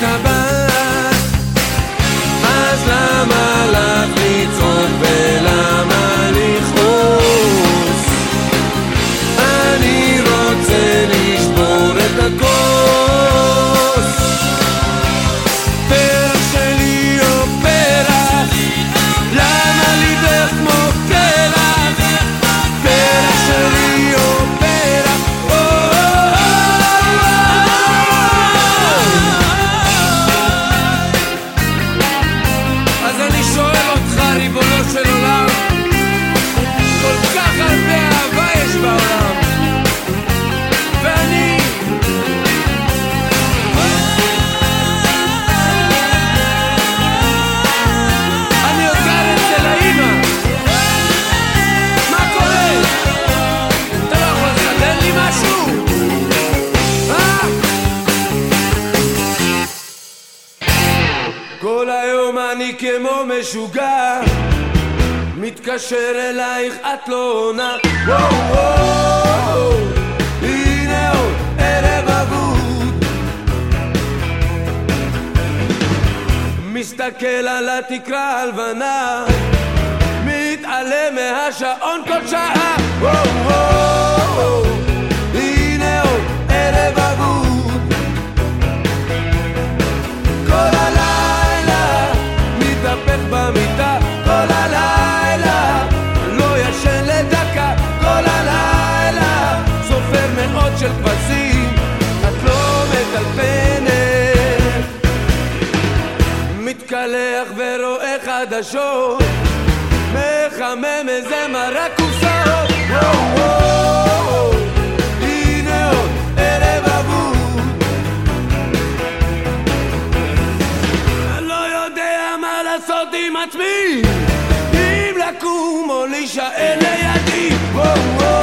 טבעת, אז למה לך? מתקשר אלייך, את לא עונה. וואו וואו, הנה עוד ערב אבוד. מסתכל על התקרה הלבנה, מתעלם מהשעון כל שעה. וואו וואו, הנה עוד ערב אבוד. כל הלילה מתהפך במיטה. מתקלח ורואה חדשות. מחמם איזה מרק קופסאות לא עצמי. אם לקום או להישאר לידי. וואו וואו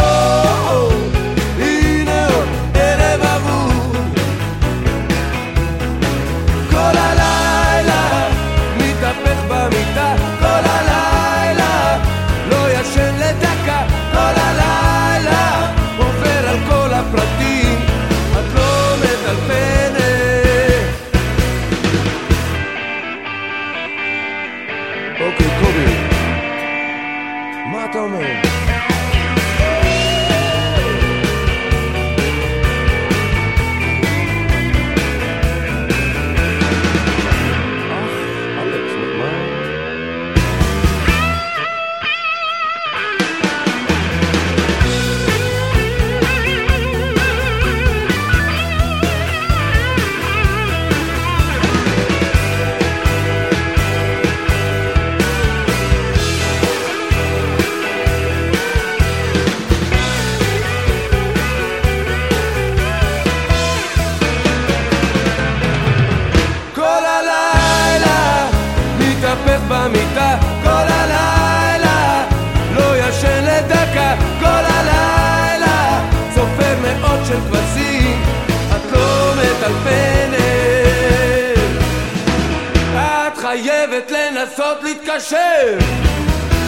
לנסות להתקשר.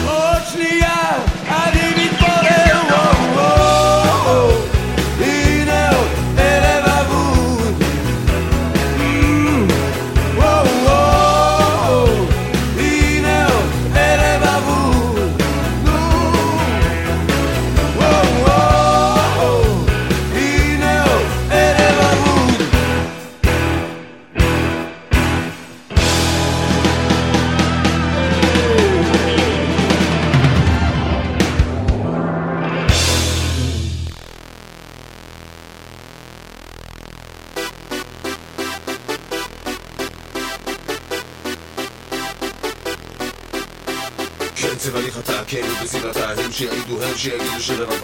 עוד שנייה הם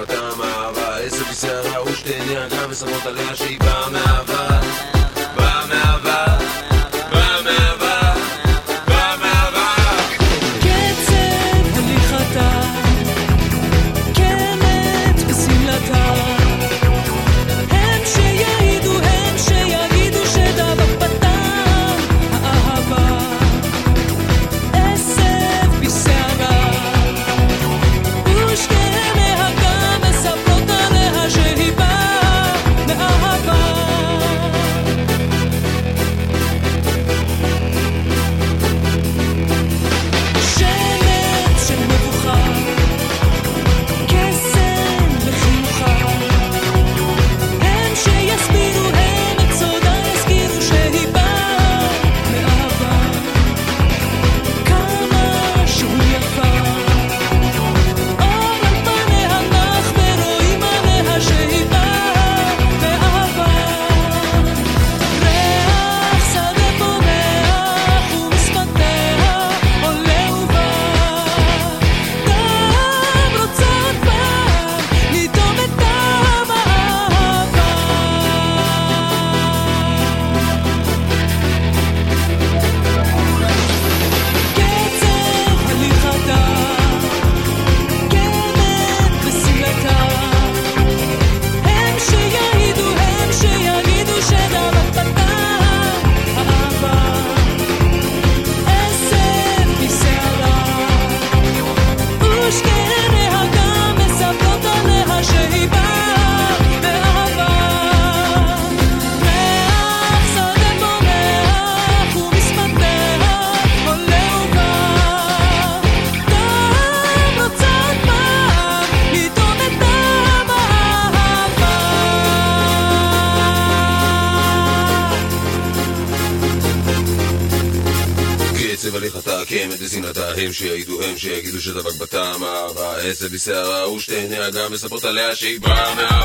שיעידו הם שיגידו שדבק בטעם אהבה עשב היא שערה ושתי עיניה גם מספרות עליה שהיא באה מה...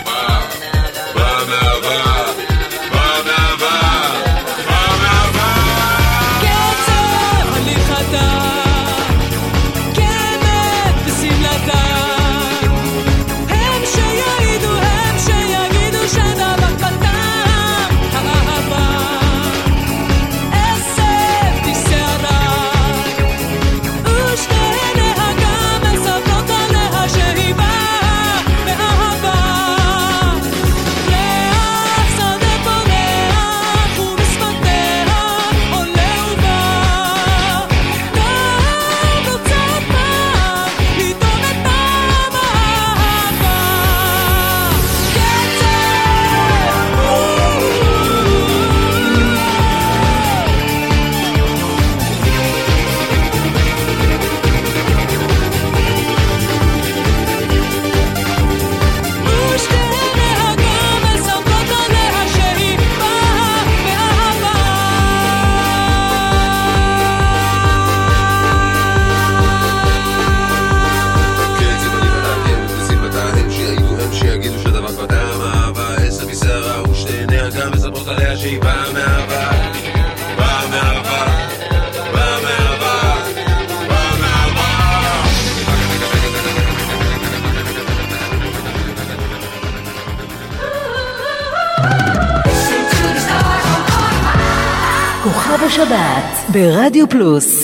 ברדיו פלוס.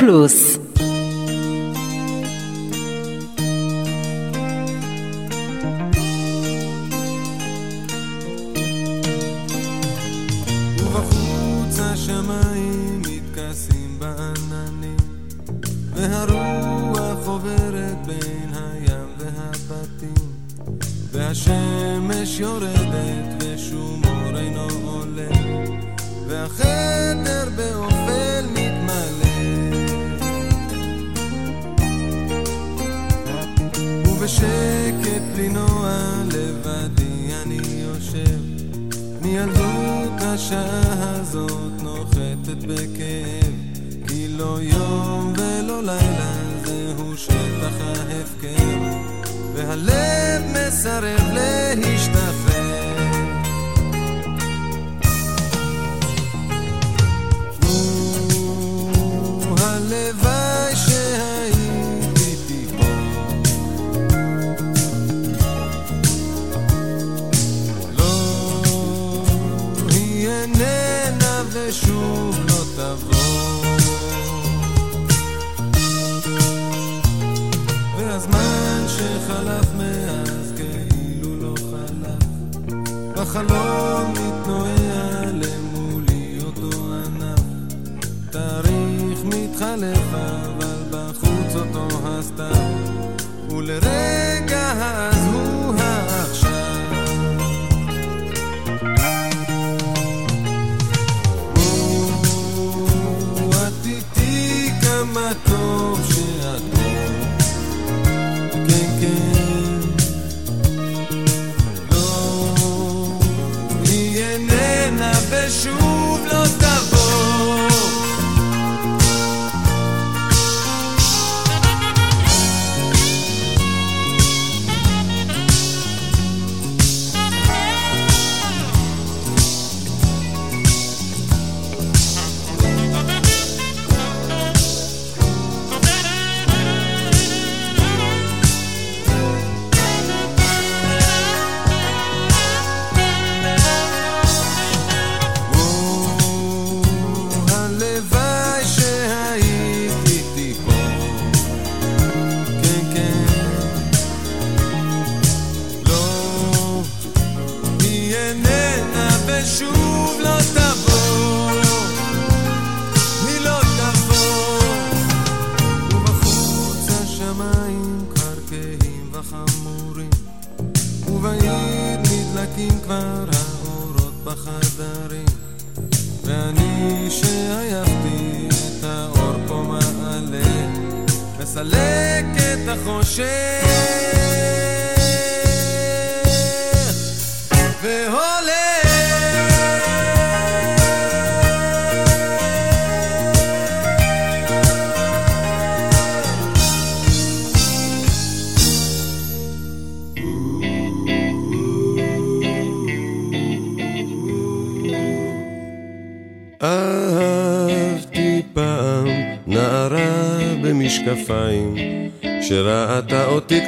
ברדיו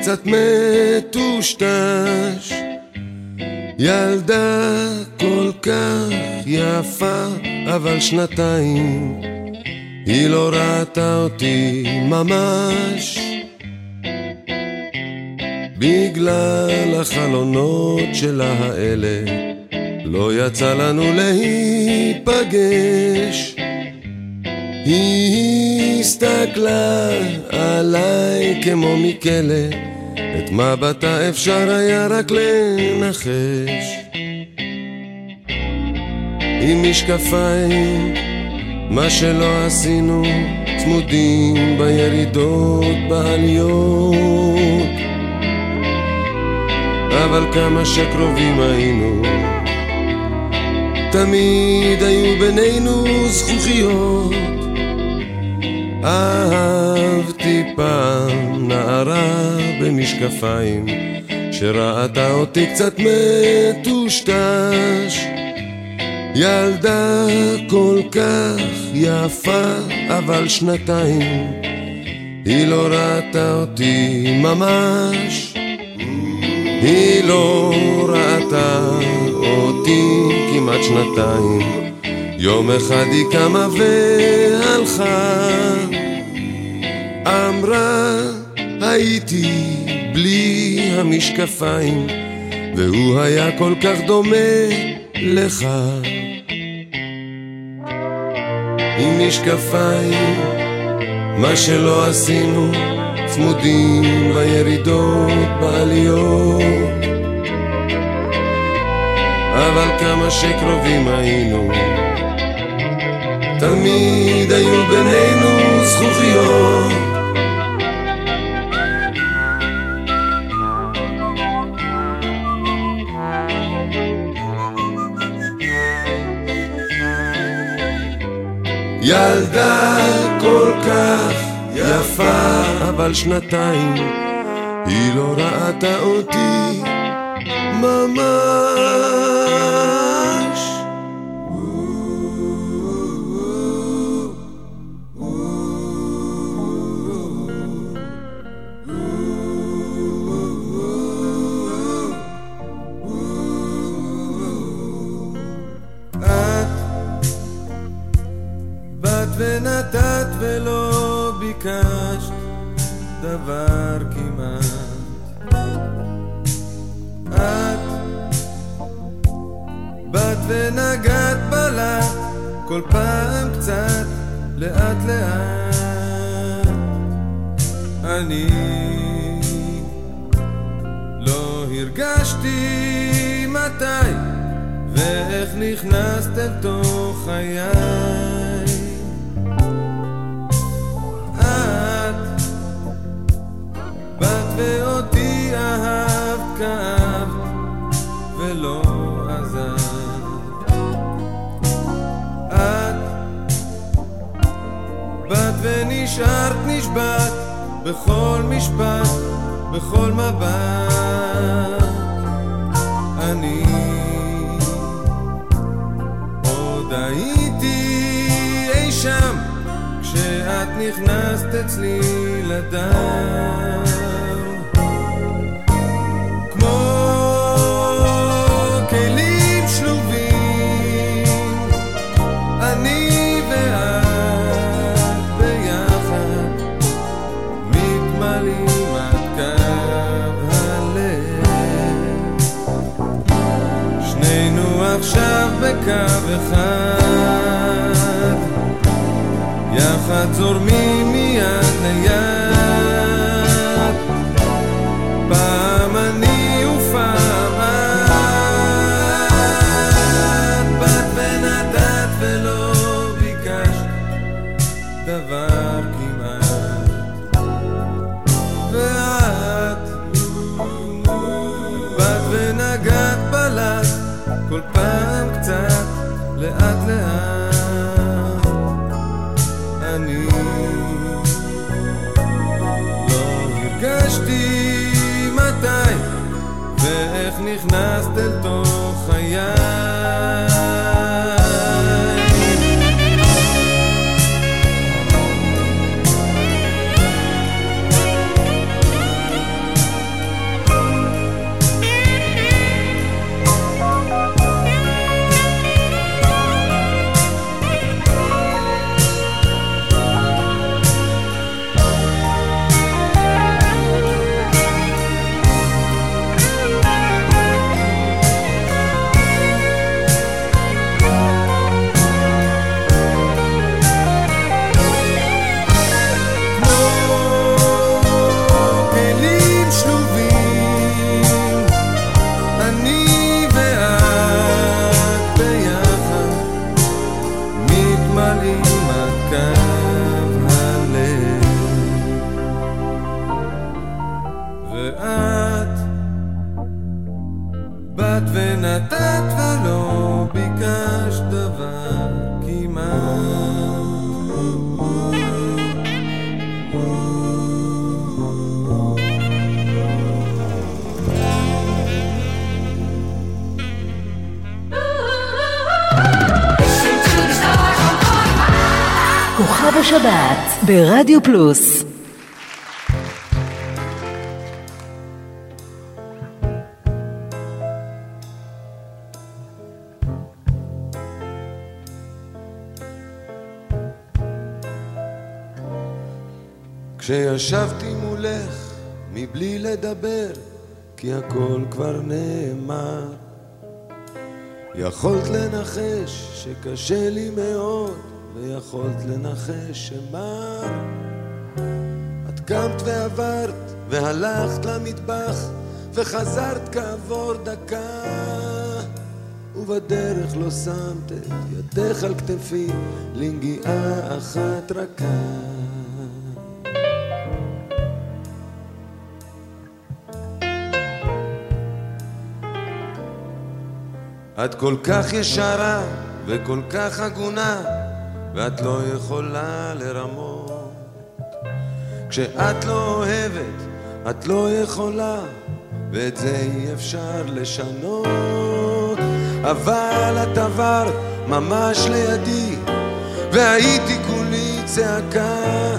קצת מטושטש. ילדה כל כך יפה אבל שנתיים היא לא ראתה אותי ממש. בגלל החלונות שלה האלה לא יצא לנו להיפגש. היא הסתכלה עליי כמו מכלא, את מבטה אפשר היה רק לנחש. עם משקפיים, מה שלא עשינו, צמודים בירידות, בעליות. אבל כמה שקרובים היינו, תמיד היו בינינו זכוכיות. אהבתי פעם נערה במשקפיים, שראתה אותי קצת מטושטש. ילדה כל כך יפה, אבל שנתיים, היא לא ראתה אותי ממש. היא לא ראתה אותי כמעט שנתיים, יום אחד היא קמה מחר. אמרה, הייתי בלי המשקפיים, והוא היה כל כך דומה לך. עם משקפיים, מה שלא עשינו, צמודים בירידות, בעליות. אבל כמה שקרובים היינו, תמיד היו בינינו זכוכיות. ילדה כל כך יפה, אבל שנתיים היא לא ראתה אותי ממש. כוכב השבת ברדיו פלוס כשישבתי מולך מבלי לדבר, כי הכל כבר נאמר. יכולת לנחש שקשה לי מאוד, ויכולת לנחש שמר. את קמת ועברת, והלכת למטבח, וחזרת כעבור דקה. ובדרך לא שמת את ידך על כתפי לנגיעה אחת רכה. את כל כך ישרה וכל כך הגונה, ואת לא יכולה לרמות. כשאת לא אוהבת, את לא יכולה, ואת זה אי אפשר לשנות. אבל את עברת ממש לידי, והייתי כולי צעקה.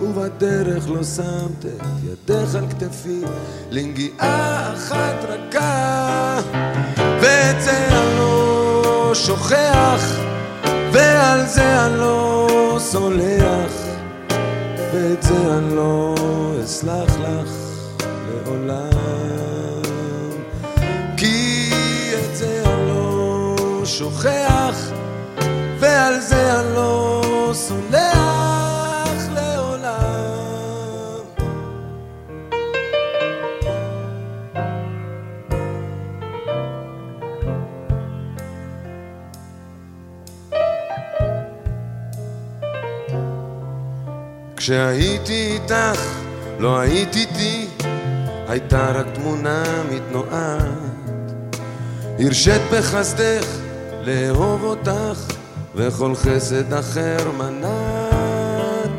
ובדרך לא שמת את ידך על כתפי לנגיעה אחת רכה. ואת זה אני לא שוכח, ועל זה אני לא סולח, ואת זה אני לא אסלח לך לעולם. כי את זה אני לא שוכח, ועל זה אני לא סולח כשהייתי איתך, לא היית איתי, הייתה רק תמונה מתנועת. הרשית בחסדך לאהוב אותך, וכל חסד אחר מנעת.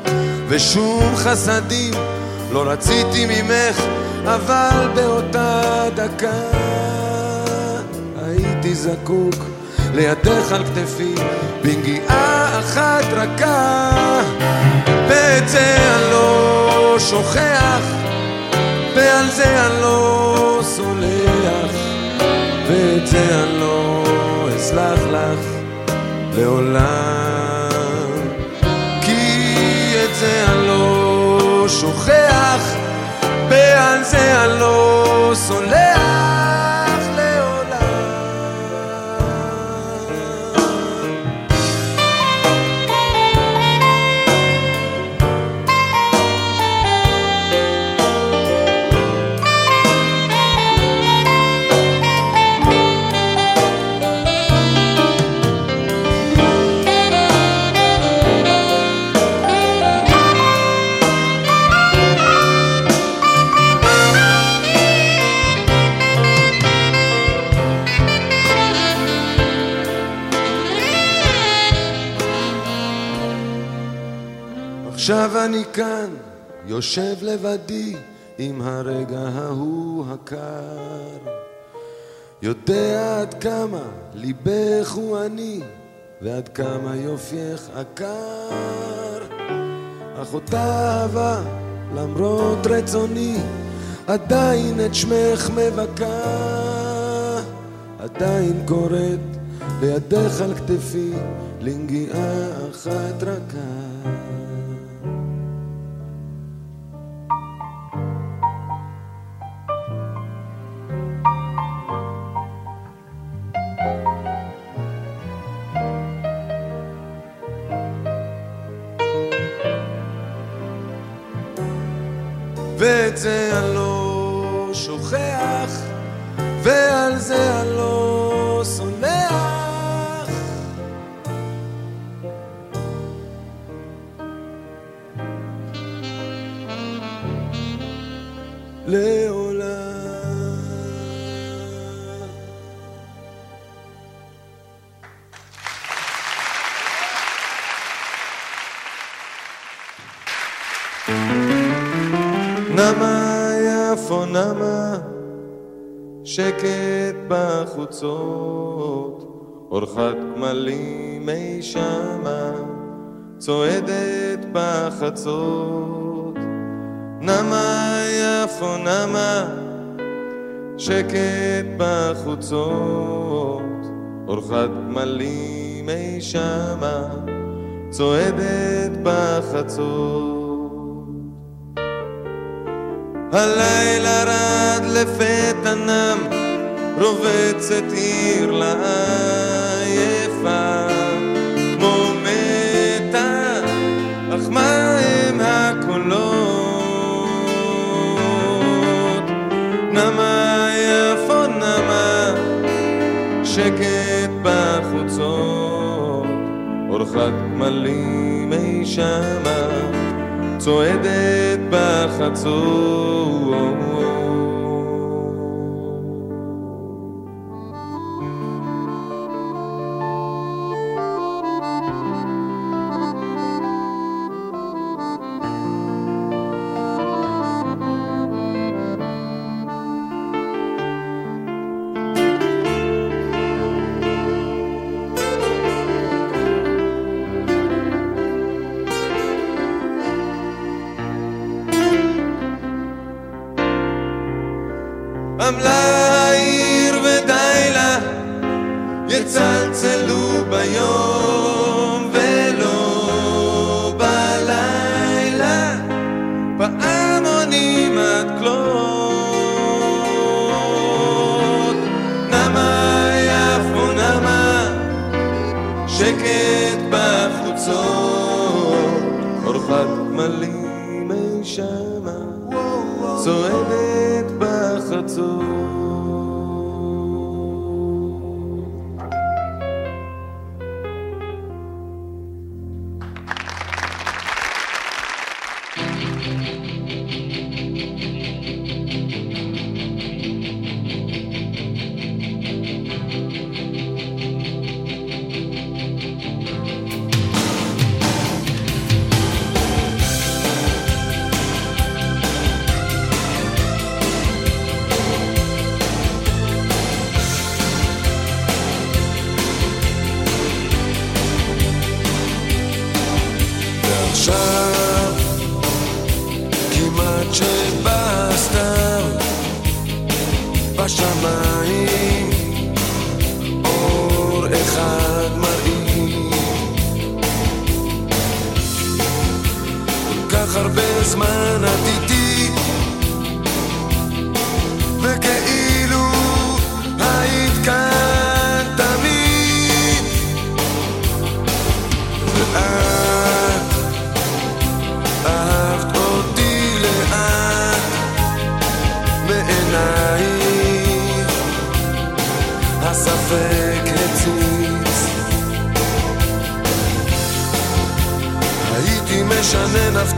ושום חסדים לא רציתי ממך, אבל באותה דקה הייתי זקוק לידך על כתפי, בנגיעה אחת רכה. ואת זה אני לא שוכח, ועל זה אני לא סולח, ואת זה אני לא אסלח לך לעולם. כי את זה אני לא שוכח, ועל זה אני לא סולח עכשיו אני כאן, יושב לבדי עם הרגע ההוא הקר. יודע עד כמה ליבך הוא אני, ועד כמה יופייך עקר. אך אותה אהבה, למרות רצוני, עדיין את שמך מבכה. עדיין קוראת לידך על כתפי, לנגיעה אחת רכה. החוצות, אורחת גמלים אי שמה, צועדת בחצות. נמה יפו נמה, שקט בחוצות, אורחת גמלים אי שמה, צועדת בחצות. הלילה רד לפתע נם, רובצת עיר לעייפה כמו מתה, אך מה הם הקולות? נמה יפו נמה, שקט בחוצות, אורחת גמלים אי שמה, צועדת בחצות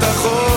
את החור.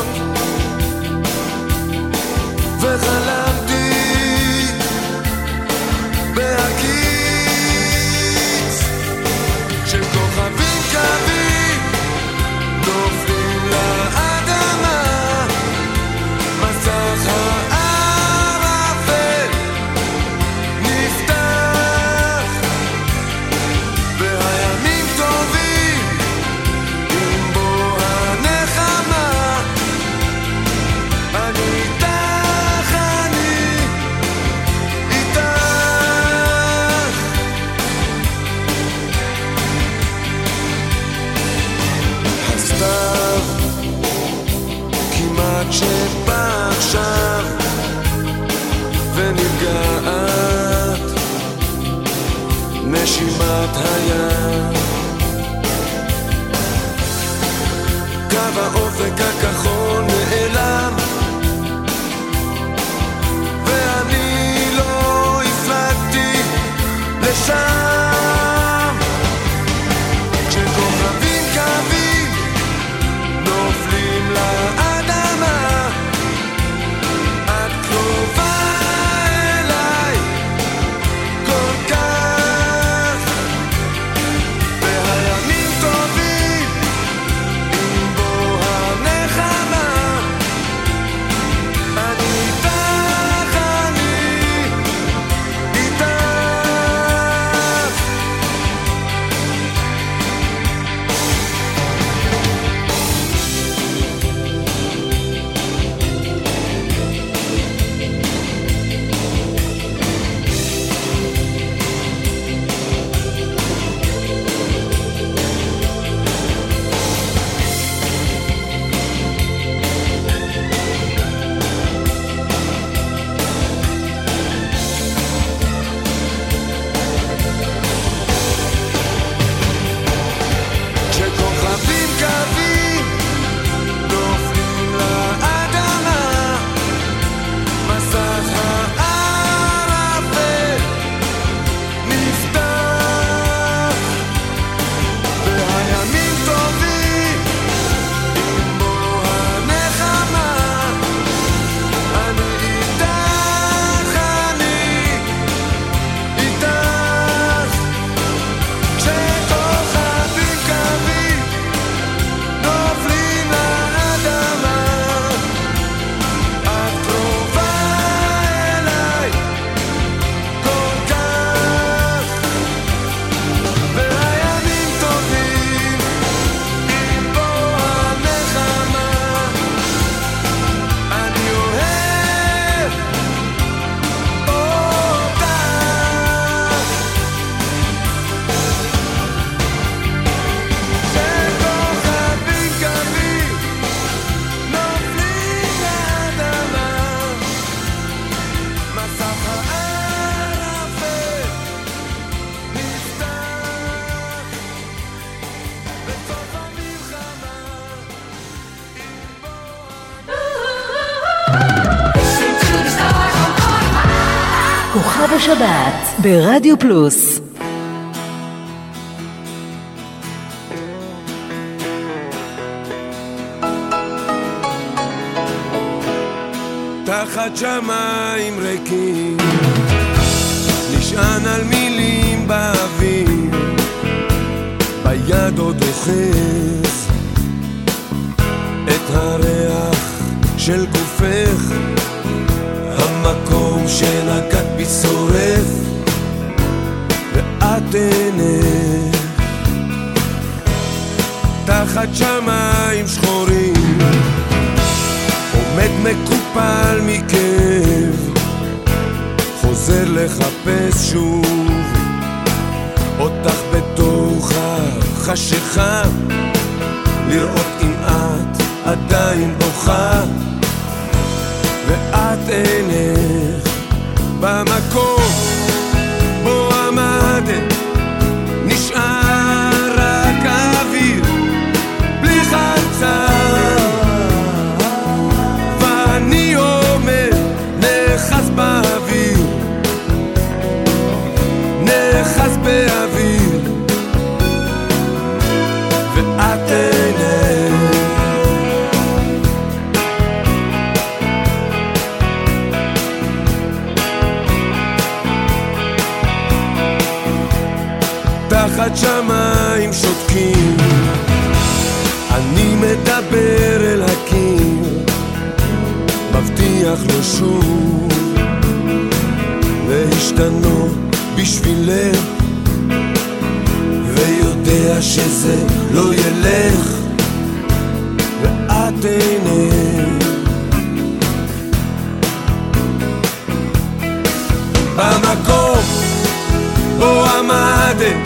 ברדיו פלוס. תחת שמיים ריקים נשען על מילים באוויר ביד עוד אוחז. את הריח של גופך המקום שנגעת בי שורף עינך תחת שמיים שחורים. עומד מקופל מכאב. חוזר לחפש שוב. אותך בתוך החשיכה. לראות אם את עדיין בוכה. ואת אינך במקום time. מדבר אל הקיר מבטיח לו שוב להשתנות בשבילך ויודע שזה לא ילך ואת אינך במקום בו עמדת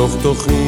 בתוך תוכי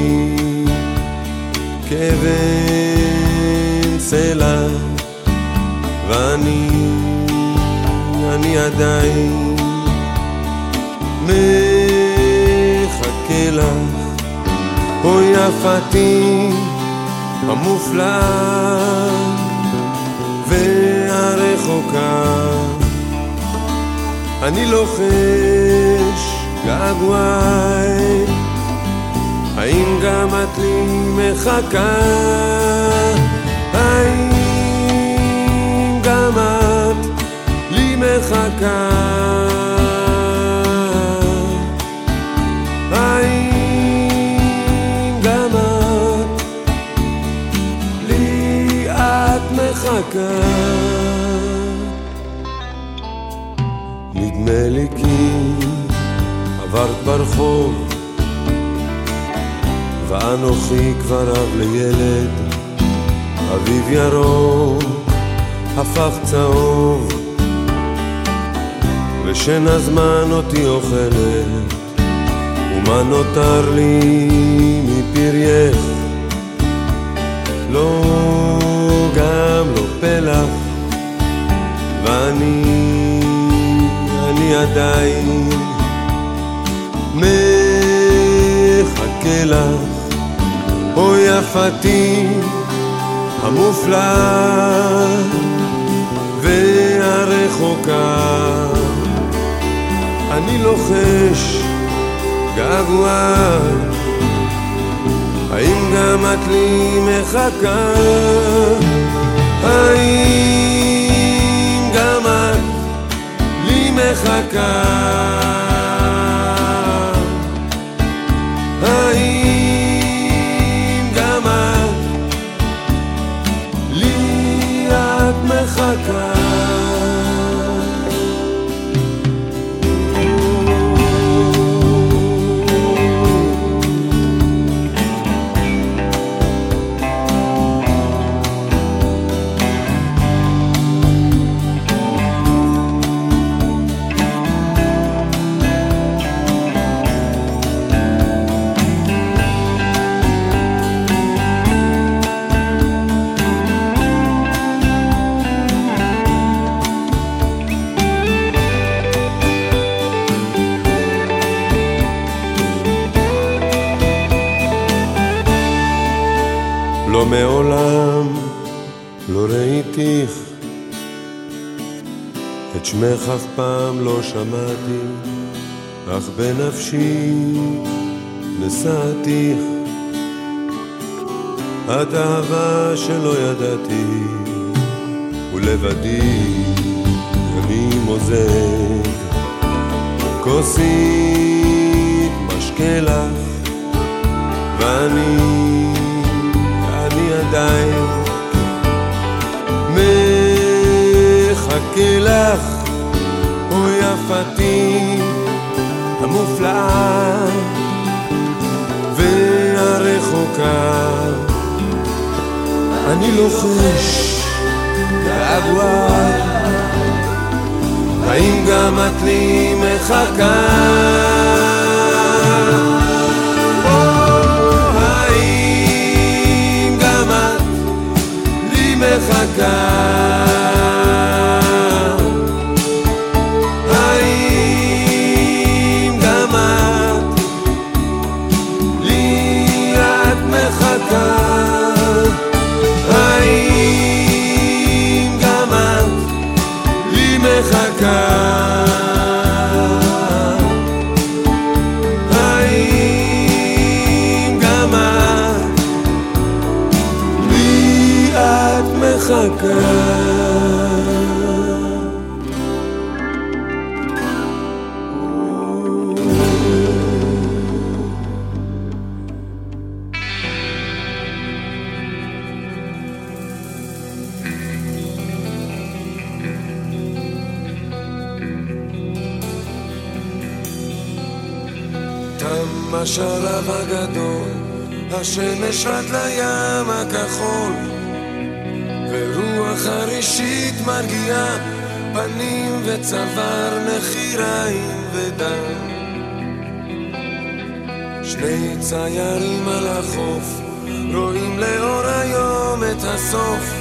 את לי מחכה? האם גם את לי מחכה? ממך אף פעם לא שמעתי, אך בנפשי נשאתיך. את אהבה שלא ידעתי, ולבדי אני מוזג. כוסית משקה לך, ואני, אני עדיין מחכה לך צרפתי המופלאה והרחוקה אני לוחש געגוע האם גם את לי מחכה? או האם גם את לי מחכה? השמש רד לים הכחול, ורוח חרישית מרגיעה פנים וצוואר, נחיריים ודם. שני ציירים על החוף, רואים לאור היום את הסוף,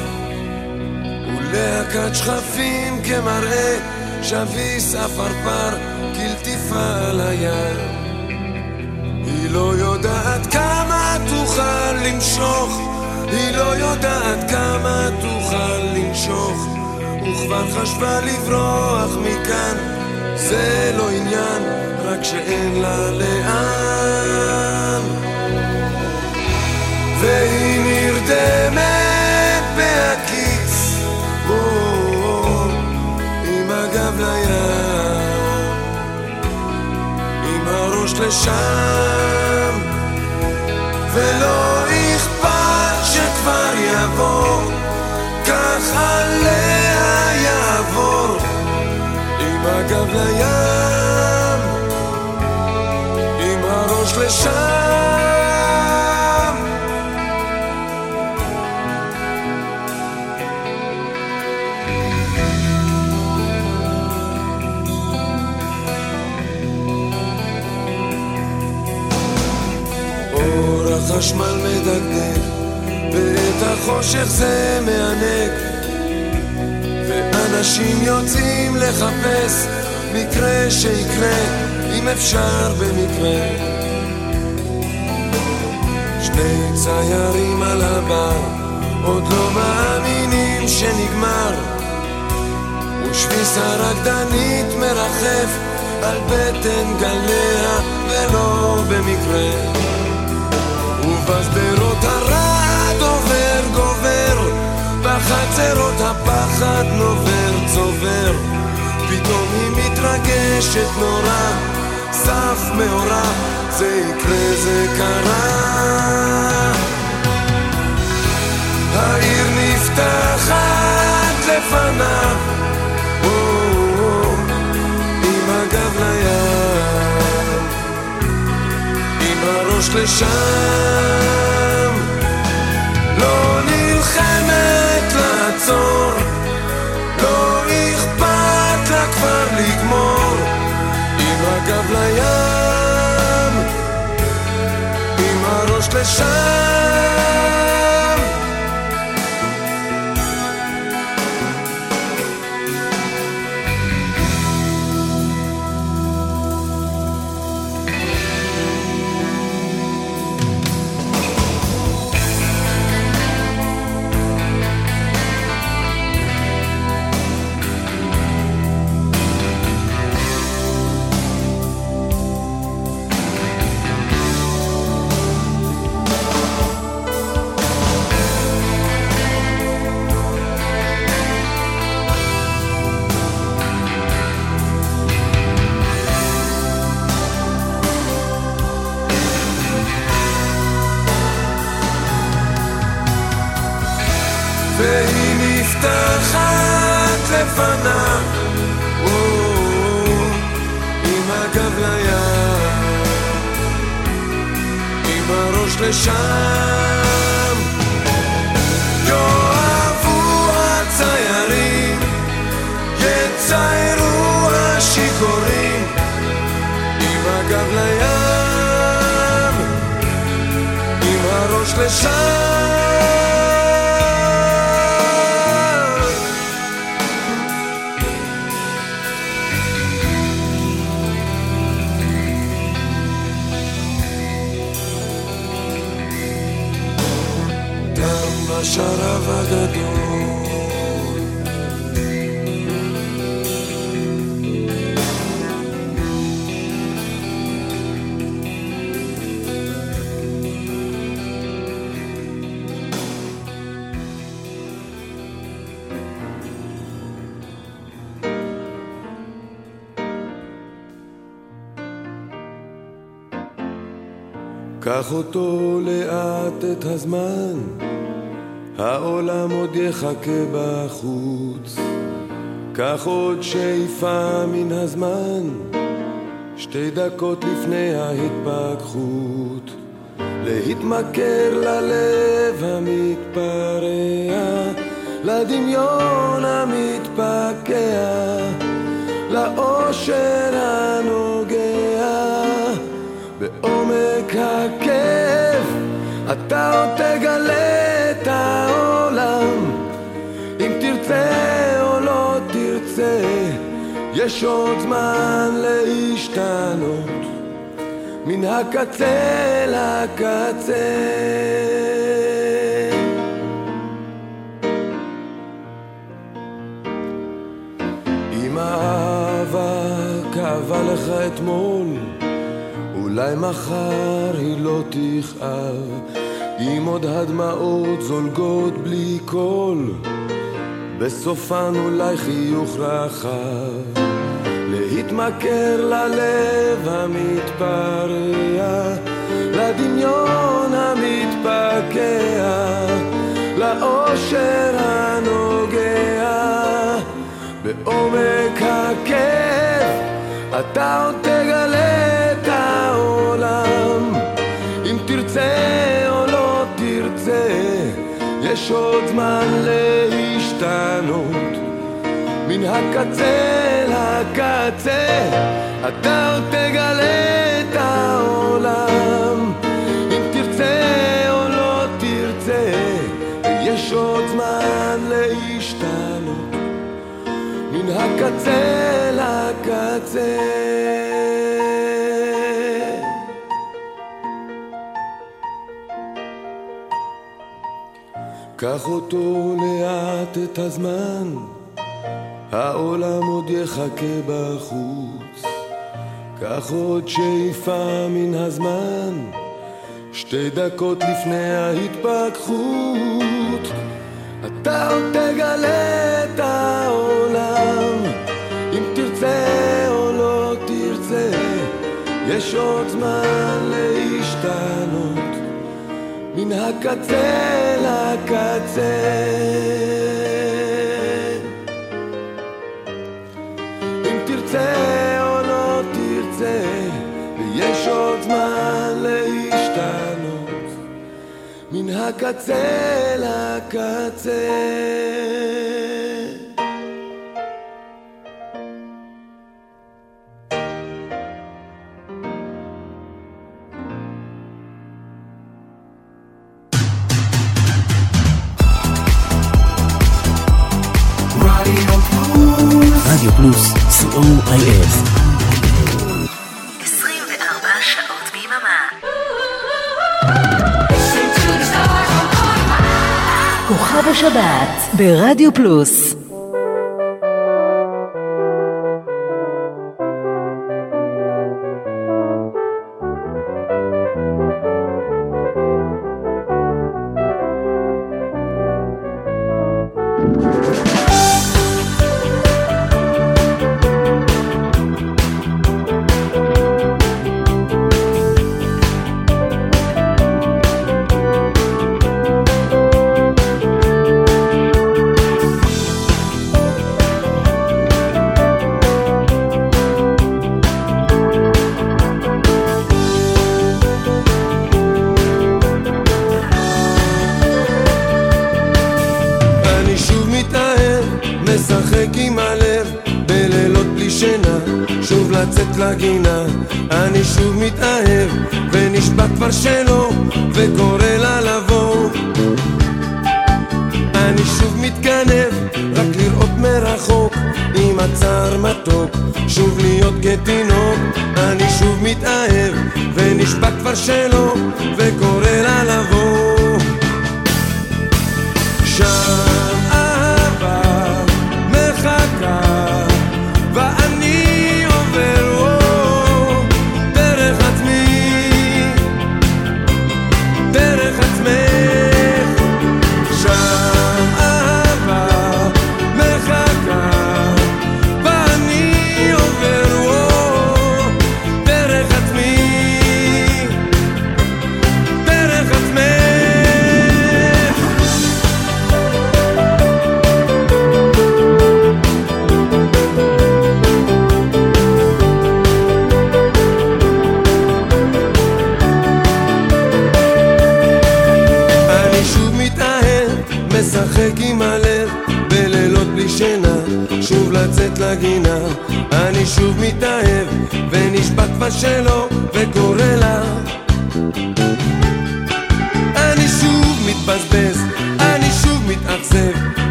ולהקת שכפים כמראה, שביס עפרפר, כלטיפה על הים. תוכל למשוך, היא לא יודעת כמה תוכל לנשוך, וכבר חשבה לברוח מכאן, זה לא עניין, רק שאין לה לאן. והיא נרדמת בהקיץ, עם הגב לים, עם הראש לשם, ולא אכפת שכבר יבוא, כך עליה יעבור, עם הגב לים, עם הראש לשם. מדגדג, ואת החושך זה מענג. ואנשים יוצאים לחפש מקרה שיקרה, אם אפשר במקרה. שני ציירים על הבר, עוד לא מאמינים שנגמר. ושביס הרקדנית מרחף על בטן גליה, ולא במקרה. ובשדרות הרעד עובר גובר, בחצרות הפחד נובר צובר, פתאום היא מתרגשת נורא, סף מאורע, זה יקרה זה קרה. העיר נפתחת לפניו, עם הראש לשם, לא נלחמת לעצור, לא אכפת לה כבר לגמור, עם הגב לים, עם הראש לשם. לפניו, עם הגב לים, עם הראש לשם. קח אותו לאט את הזמן, העולם עוד יחכה בחוץ. קח עוד שאיפה מן הזמן, שתי דקות לפני ההתפכחות להתמכר ללב המתפרע לדמיון המתפקע לאושר הנוגע בעומק הכיף אתה עוד תגלה יש עוד זמן להשתנות. מן הקצה לקצה. אם האהבה כאבה לך אתמול אולי מחר היא לא תכאב. אם עוד הדמעות זולגות בלי קול בסופן אולי חיוך רחב. להתמכר ללב המתפרע לדמיון המתפקע לאושר הנוגע. בעומק הכיף אתה עוד תגלה את העולם. אם תרצה או לא תרצה יש עוד זמן להשתנות מן הקצה לקצה אתה עוד תגלה את העולם. אם תרצה או לא תרצה יש עוד זמן להשתנות. מן הקצה לקצה קח אותו לאט את הזמן העולם עוד יחכה בחוץ. קח עוד שאיפה מן הזמן שתי דקות לפני ההתפכחות. אתה עוד תגלה את העולם אם תרצה או לא תרצה יש עוד זמן להשתנות מן הקצה לקצה. אם תרצה או לא תרצה ויש עוד זמן להשתנות. מן הקצה לקצה רדיו פלוס, co.il 24 שעות ביממה. כוכב השבת ברדיו פלוס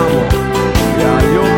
もやよ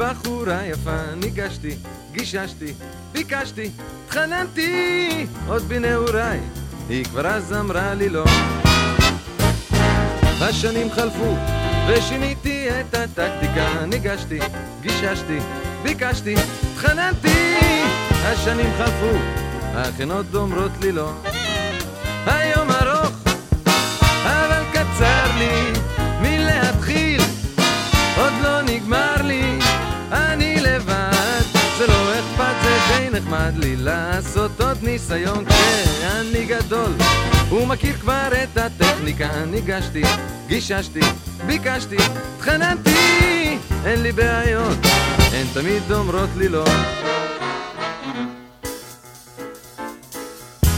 בחורה יפה, ניגשתי, גיששתי, ביקשתי, התחננתי, עוד בנעוריי, היא כבר אז אמרה לי לא. השנים חלפו, ושיניתי את הטקטיקה, ניגשתי, גיששתי, ביקשתי, התחננתי, השנים חלפו, אך הן עוד אומרות לי לא. נחמד לי לעשות עוד ניסיון כשאני גדול, הוא מכיר כבר את הטכניקה, ניגשתי, גיששתי, ביקשתי, התחננתי, אין לי בעיות, הן תמיד אומרות לי לא.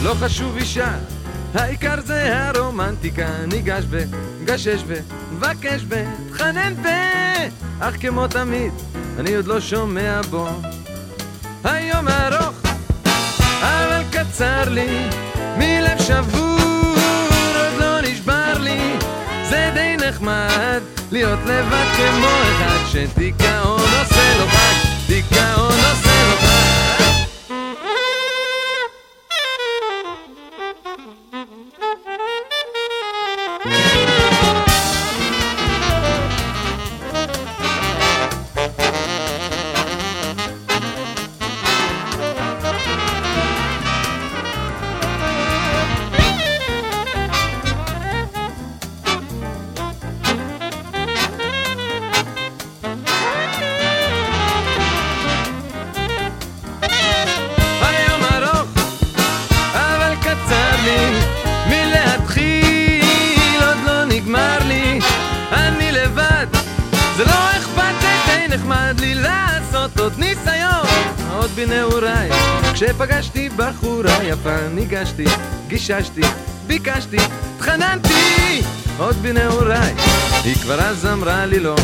לא חשוב אישה, העיקר זה הרומנטיקה, ניגש ב, גשש ב, מבקש ב, תחנן ב, אך כמו תמיד, אני עוד לא שומע בו. היום ארוך, קצר לי, מלב שבור, עוד לא נשבר לי, זה די נחמד, להיות לבד כמו אחד שדיכאון עושה לו חג, דיכאון עושה לו חג. חיששתי, ביקשתי, התחננתי עוד בנעוריי, היא כבר אז אמרה לי לא.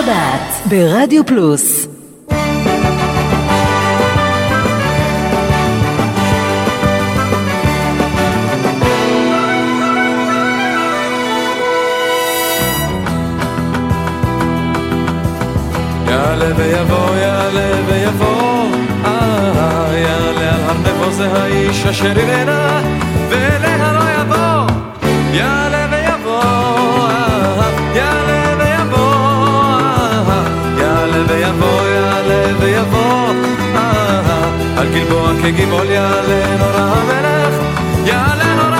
שבת ברדיו פלוס. יעלה ויבוא, יעלה ויבוא, אה, יעלה על הר נבו זה האיש אשר ירנה, ואליה לא יבוא, יעלה כגיבול יעלה נורא המלך, יעלה נורא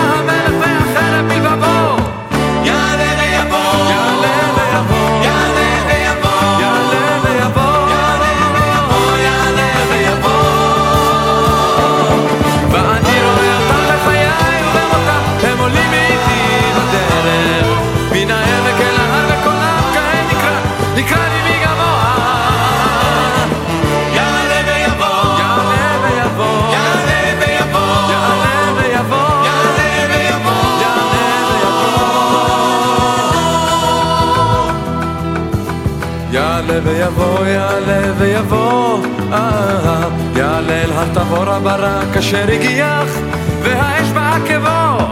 ויבוא, יעלה ויבוא, אה, אה, אה. יעלה אל התבור הברק אשר הגיח, והאש בעקבו,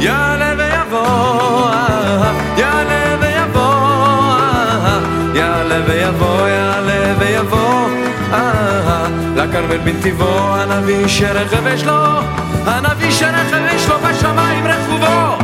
יעלה ויבוא, אה, אה יעלה ויבוא, אה, יעלה ויבוא, יעלה ויבוא, אה, לכרמל בנתיבו, הנביא שרכב יש לו, הנביא שרכב יש לו בשמיים רכובו.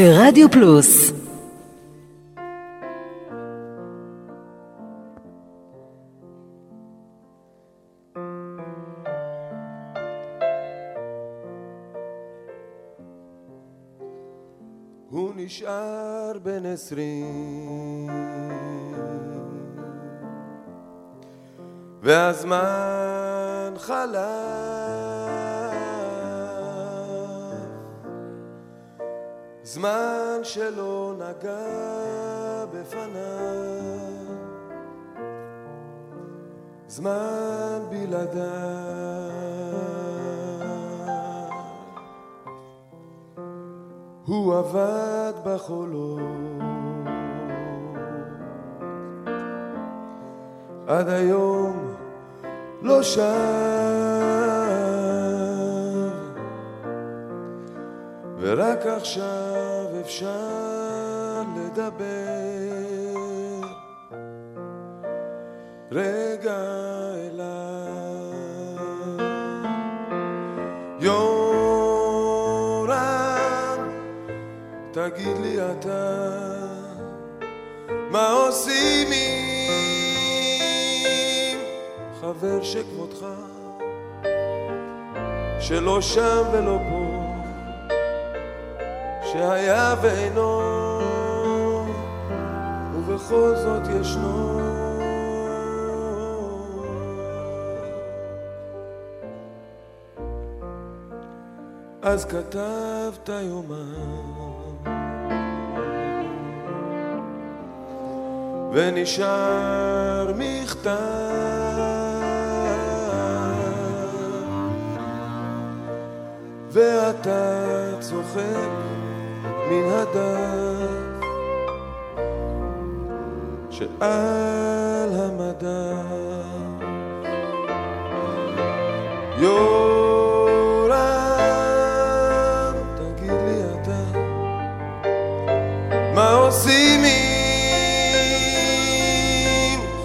ברדיו פלוס. הוא נשאר בן עשרים. והזמן חלף זמן שלא נגע בפניו. זמן בלעדיו. הוא עבד בחולות. עד היום לא שב ורק עכשיו אפשר לדבר. רגע אליי. יורם תגיד לי אתה מה עושים עם חבר שכמותך שלא שם ולא פה שהיה ואינו ובכל זאת ישנו. אז כתבת יומן ונשאר מכתב ואתה צוחק מן הדף שעל המדף. יורם, תגיד לי אתה מה עושים עם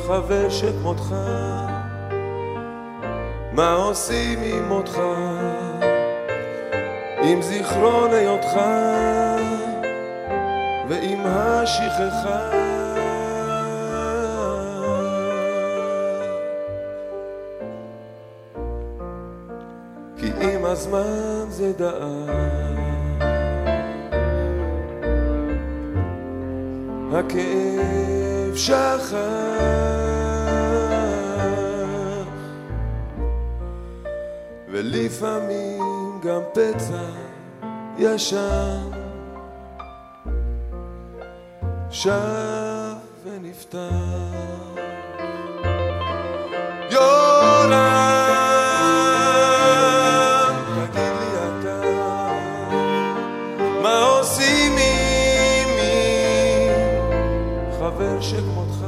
חבר שכמותך? מה עושים עם מותך? עם זיכרון היותך ועם השכחה. כי עם הזמן זה דאג. הכאב שכח ולפעמים גם פצע ישן שב ונפתח יורם, תגיד לי אתה, מה עושים עם חבר שכמותך?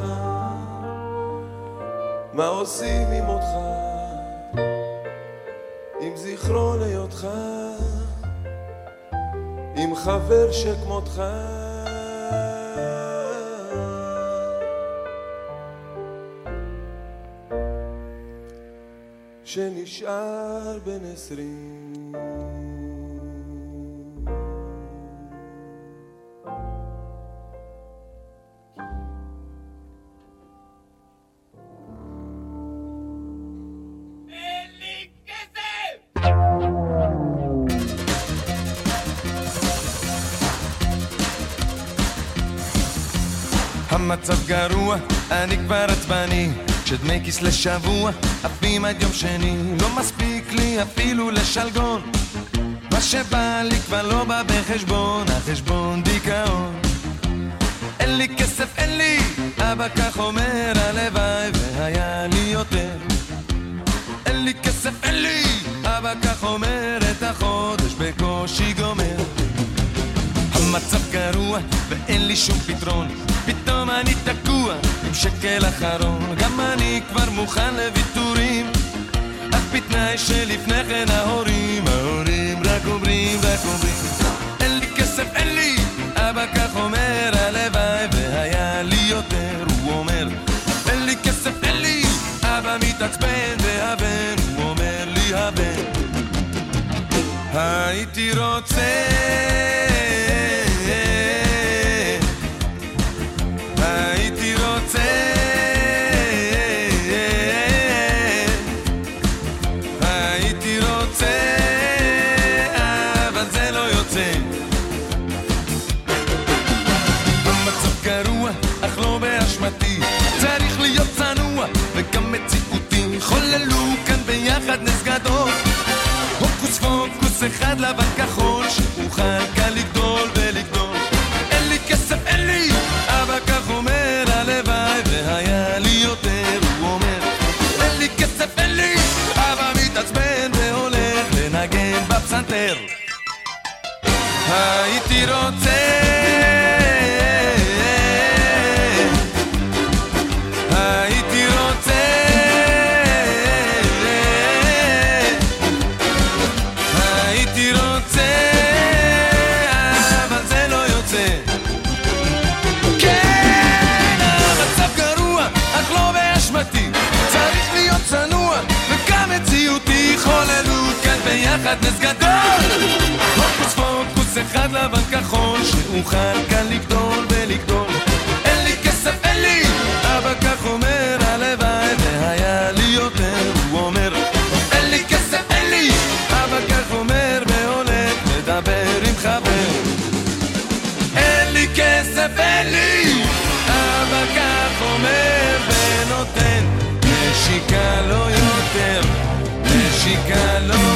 מה עושים עם אותך? עם זיכרון היותך? עם חבר שכמותך? שנשאר בן עשרים המצב גרוע, אני כבר עצבני כשדמי כיס לשבוע, עפים עד יום שני. לא מספיק לי אפילו לשלגון. מה שבא לי כבר לא בא בחשבון, החשבון דיכאון. אין לי כסף, אין לי, אבא כך אומר, הלוואי והיה לי יותר. אין לי כסף, אין לי, אבא כך אומר, את החודש בקושי גומר. המצב גרוע ואין לי שום פתרון פתאום אני תקוע עם שקל אחרון. גם אני כבר מוכן לוויתורים אך בתנאי שלפני כן ההורים ההורים רק אומרים רק אומרים אין לי כסף אין לי. אבא כך אומר הלוואי והיה לי יותר. הוא אומר אין לי כסף אין לי. אבא מתעצבן והבן הוא אומר לי הבן הייתי רוצה אחד לבן כחול שאוכל כאן לגדול ולגדול. אין לי כסף אין לי. אבא כך אומר הלוואי והיה לי יותר הוא אומר. אין לי כסף אין לי. אבא כך אומר והולך לדבר עם חבר. אין לי כסף אין לי. אבא כך אומר ונותן. נשיקה לא יותר נשיקה לא יותר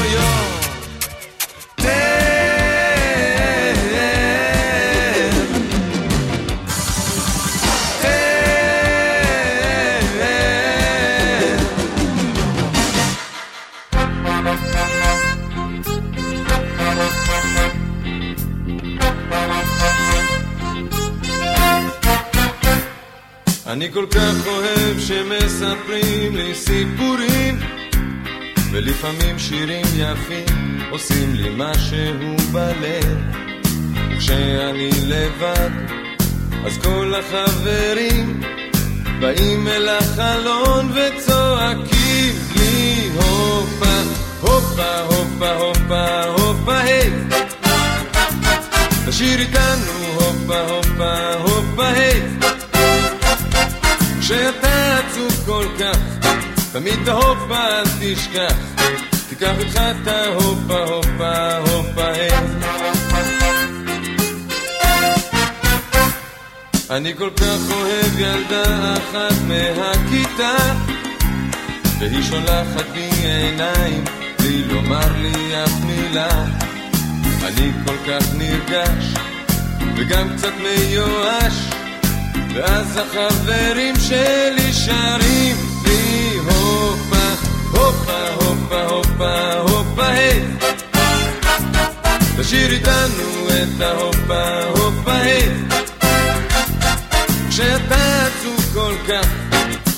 כל כך אוהב שמספרים לי סיפורים ולפעמים שירים יפים עושים לי משהו בלב. וכשאני לבד אז כל החברים באים אל החלון וצועקים לי הופה, הופה, הופה, הופה, הופה, היי. תשאיר איתנו הופה, הופה, הופה, היי כשאתה עצוב כל כך, תמיד את ההופה אל תשכח תיקח איתך את ההופה, הופה, הופה, היי אני כל כך אוהב ילדה אחת מהכיתה והיא שולחת בי עיניים בלי לומר לי אף מילה. אני כל כך נרגש וגם קצת מיואש ואז החברים שלי שרים לי הופה, הופה, הופה, הופה, הופה, היי. תשאיר איתנו את ההופה, הופה, היי. כשאתה עצוב כל כך,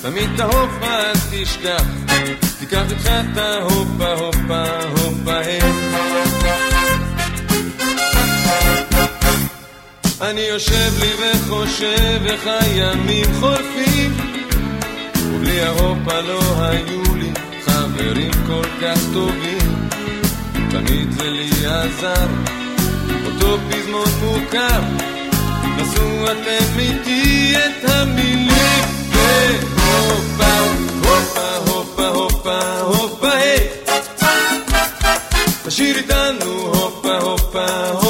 תמיד את ההופה אל תשכח. תיקח איתך את ההופה, הופה, הופה, היי אני יושב לי וחושב איך הימים חולפים ובלי ההופה לא היו לי חברים כל כך טובים. תמיד זה לי עזר אותו פזמון מוכר. נסו אתם איתי את המילים. והופה, הופה, הופה, הופה, הופה, היי. תשאיר איתנו הופה, הופה, הופה,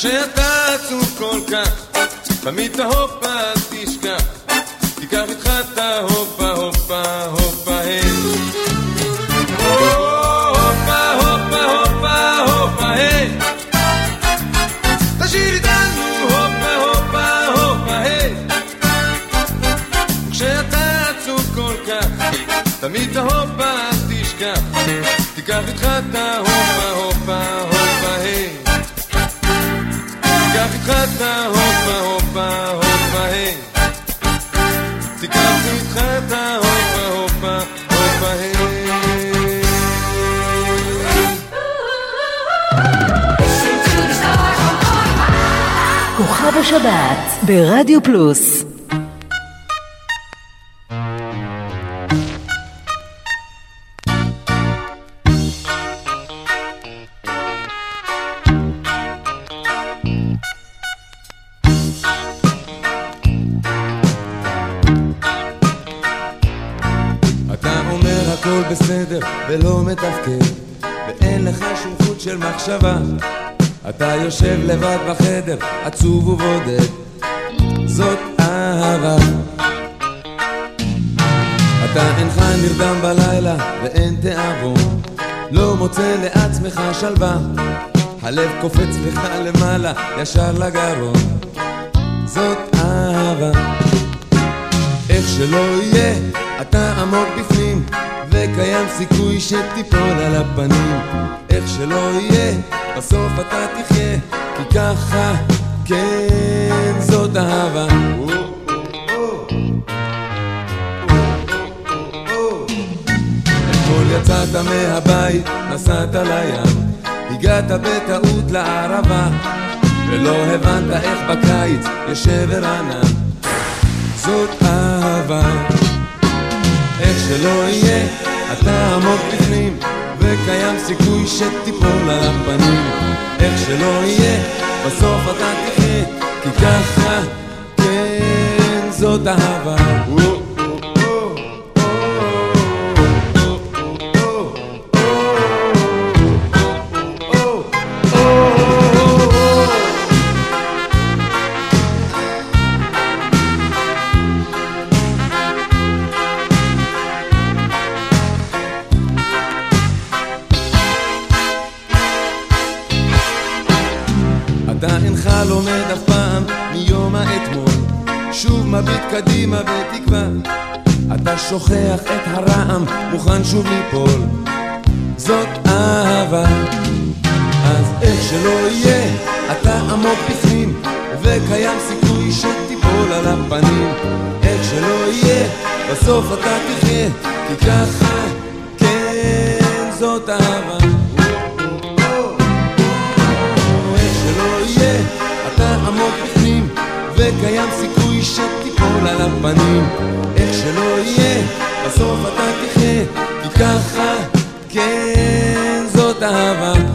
וכשאתה עצוב כל כך, תמיד את ההופה אל תשכח תיקח איתך את ההופה, השבת ברדיו פלוס. ואין לך שום חוט של מחשבה. אתה יושב לבד בחדר, עצוב ובודד זאת אהבה אתה אינך נרדם בלילה ואין תיאבון לא מוצא לעצמך שלווה, הלב קופץ לך למעלה, ישר לגרון. זאת אהבה. איך שלא יהיה, אתה עמוק בפנים, וקיים סיכוי שתיפול על הפנים. איך שלא יהיה, בסוף אתה תחיה, כי ככה, כן, זאת אהבה. אתמול יצאת מהבית, נסעת לים, הגעת בטעות לערבה, ולא הבנת איך בקיץ יושב ורענן. זאת אהבה. איך שלא יהיה, אתה עמוק בפנים, וקיים סיכוי שתיפול על הפנים. איך שלא יהיה, בסוף אתה תחיה, כי ככה, כן, זאת אהבה. לומד אף פעם מיום האתמול. שוב מביט קדימה בתקווה. אתה שוכח את הרעם, מוכן שוב ליפול. זאת אהבה. אז איך שלא יהיה, אתה עמוק בפנים וקיים סיכוי שתיפול על הפנים. איך שלא יהיה, בסוף אתה תחיה כי ככה, כן, זאת אהבה וקיים סיכוי שתיפול על הפנים. איך שלא יהיה, בסוף אתה תחיה, כי ככה, כן, זאת אהבה.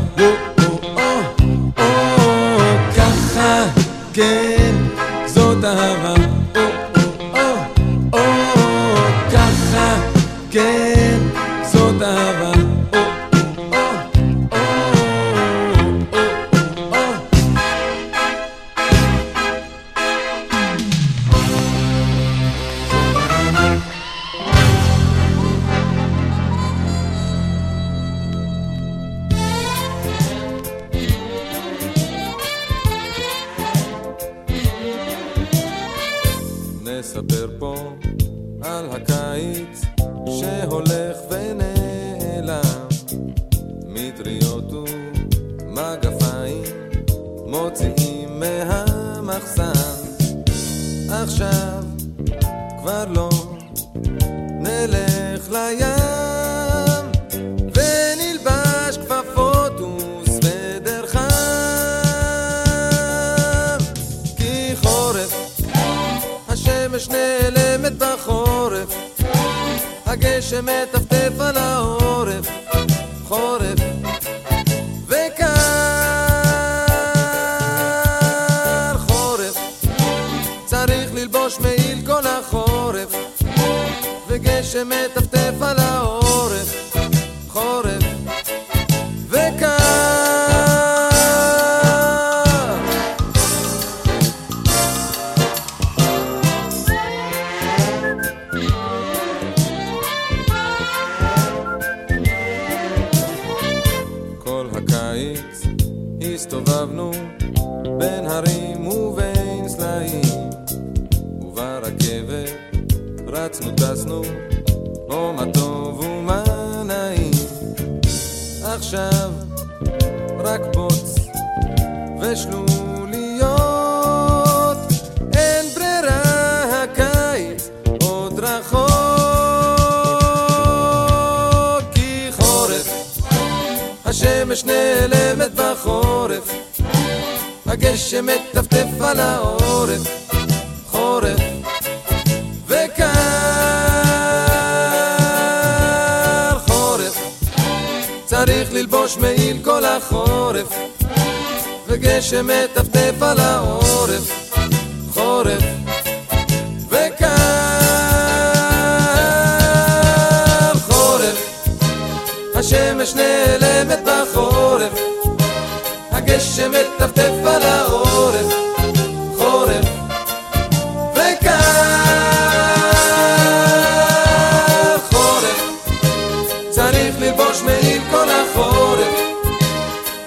ראש מעיל כל החורף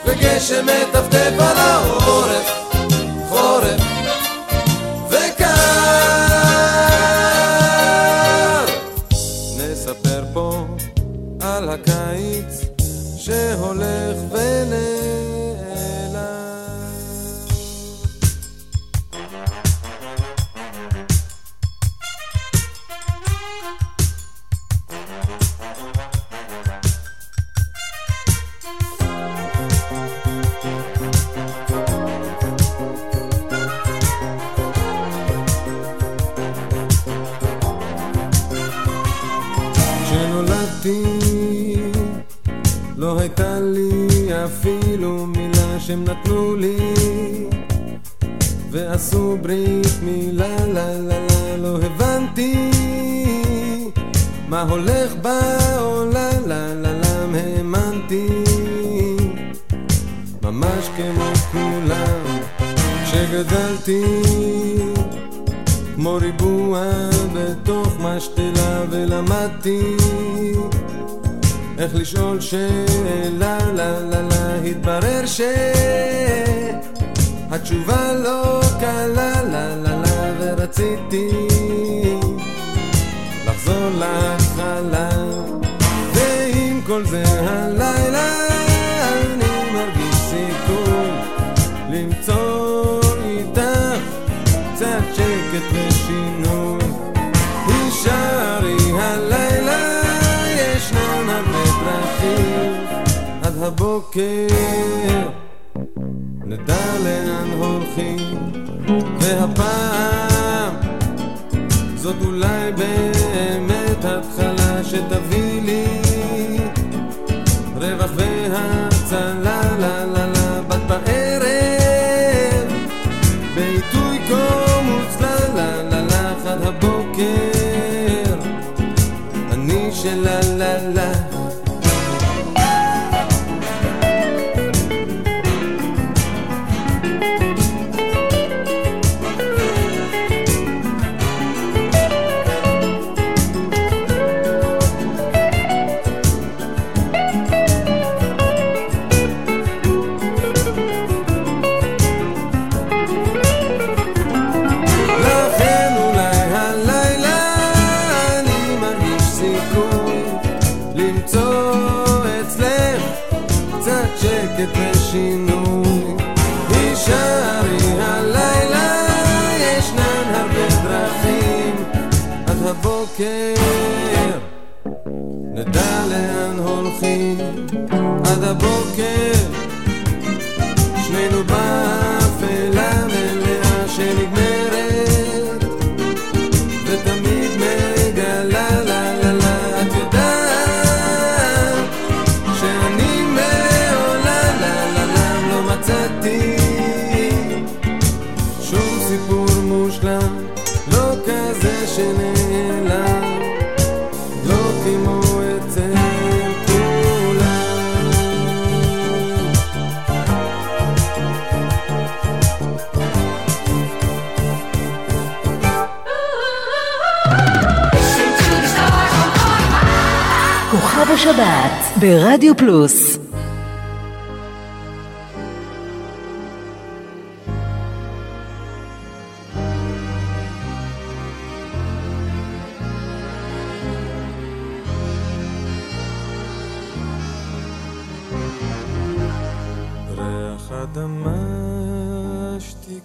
וגשם מטפטף על העורף.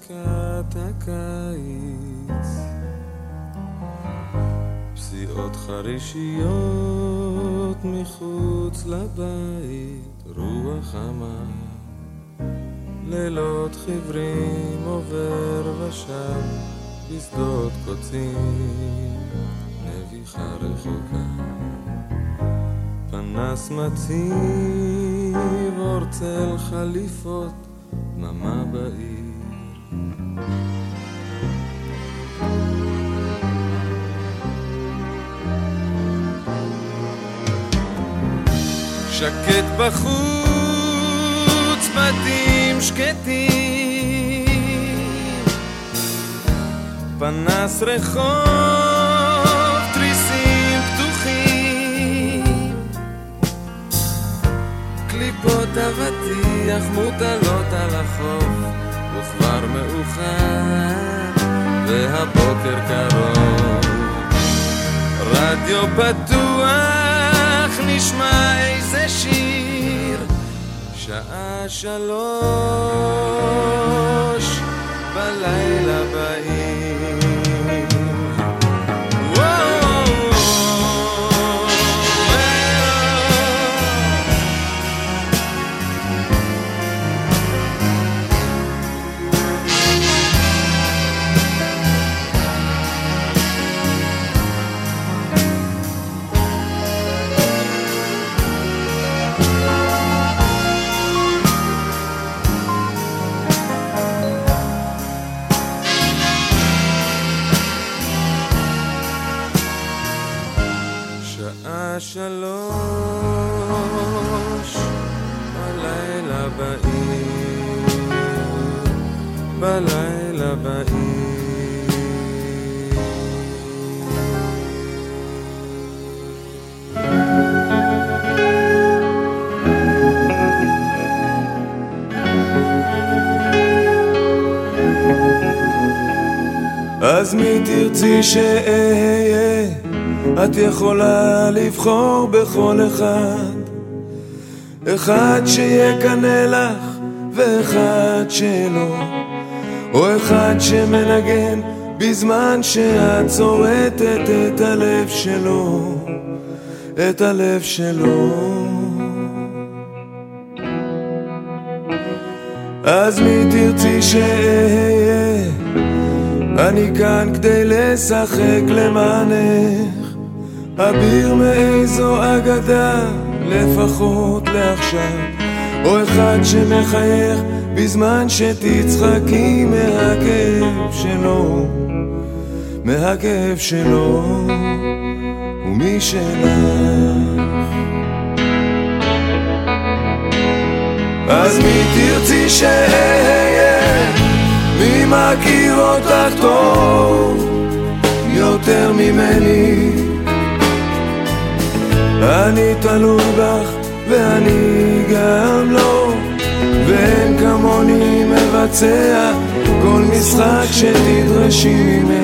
מכת הקיץ. פסיעות חרישיות מחוץ לבית רוח חמה לילות חיוורים עובר ושם בשדות קוצים נביחה רחוקה. פנס מציב אור צל חליפות דממה בעיר. שקט בחוץ, בתים שקטים, פנס רחוב, תריסים פתוחים, קליפות אבטיח מוטלות על החוף. מאוחר, והבוקר קרוב. רדיו פתוח, נשמע איזה שיר, שעה שלוש בלילה בעיר. שלוש בלילה בעיר, בלילה בעיר. אז מי תרצי שאהיה? את יכולה לבחור בכל אחד. אחד שיקנא לך ואחד שלא. או אחד שמנגן בזמן שאת צורטת את הלב שלו. את הלב שלו. אז מי תרצי שאהיה? אני כאן כדי לשחק למענך אביר מאיזו אגדה, לפחות לעכשיו. או אחד שמחייך בזמן שתצחקי מהכאב שלו. מהכאב שלו. ומשלך. אז מי תרצי שאהיה? מי מכיר אותך טוב? יותר ממני? אני תלוי בך ואני גם לא. ואין כמוני מבצע כל משחק שתדרשי ממני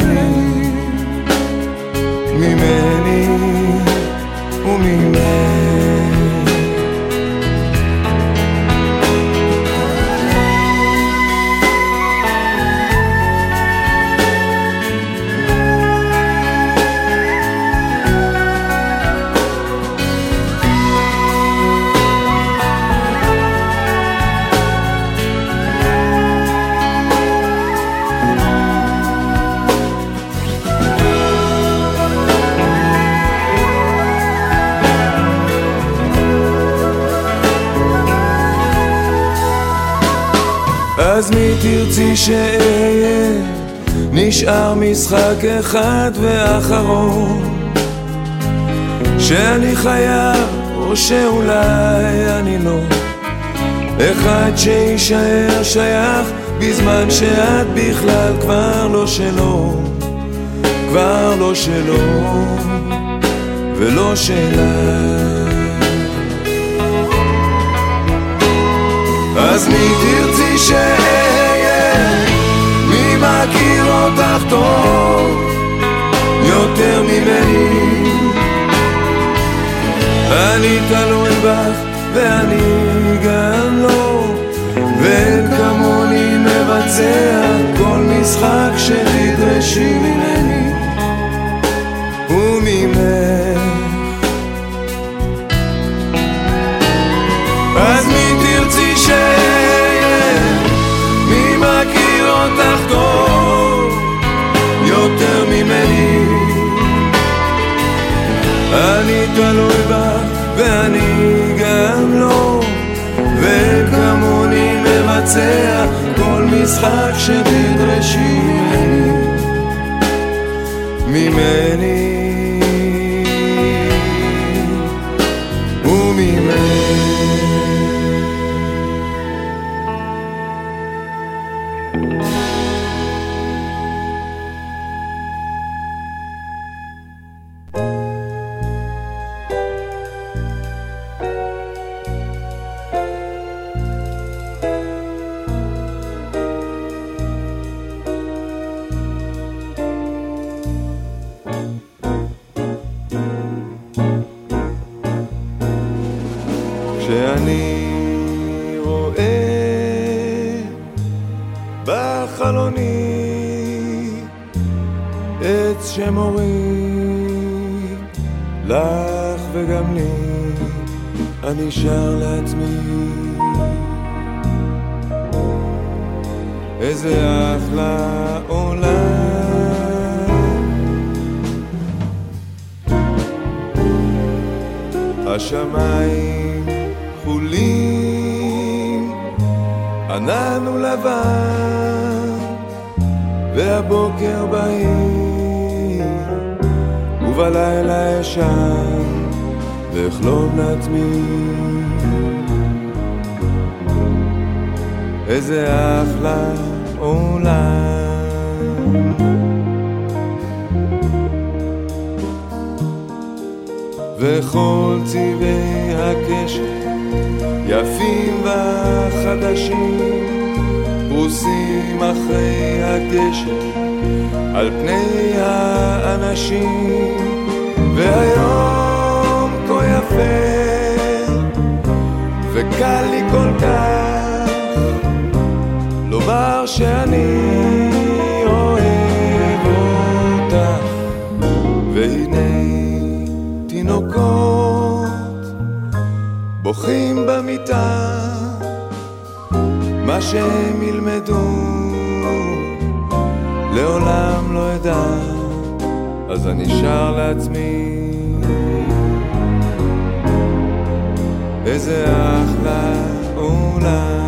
תרצי שאהיה? נשאר משחק אחד ואחרון שאני חייב או שאולי אני לא אחד שיישאר שייך בזמן שאת בכלל כבר לא שלו כבר לא שלו ולא שלה אז מי תרצי שאהיה? מי מכיר אותך טוב יותר ממני? אני תלוי בך ואני גם לא אני תלוי בך ואני גם לא. וכמוני מבצע כל משחק שתדרשי ממני. ממני וקל לי כל כך לומר שאני אוהב אותך. והנה תינוקות בוכים במיטה מה שהם ילמדו לעולם לא אדע. אז אני שר לעצמי איזה אחלה עולם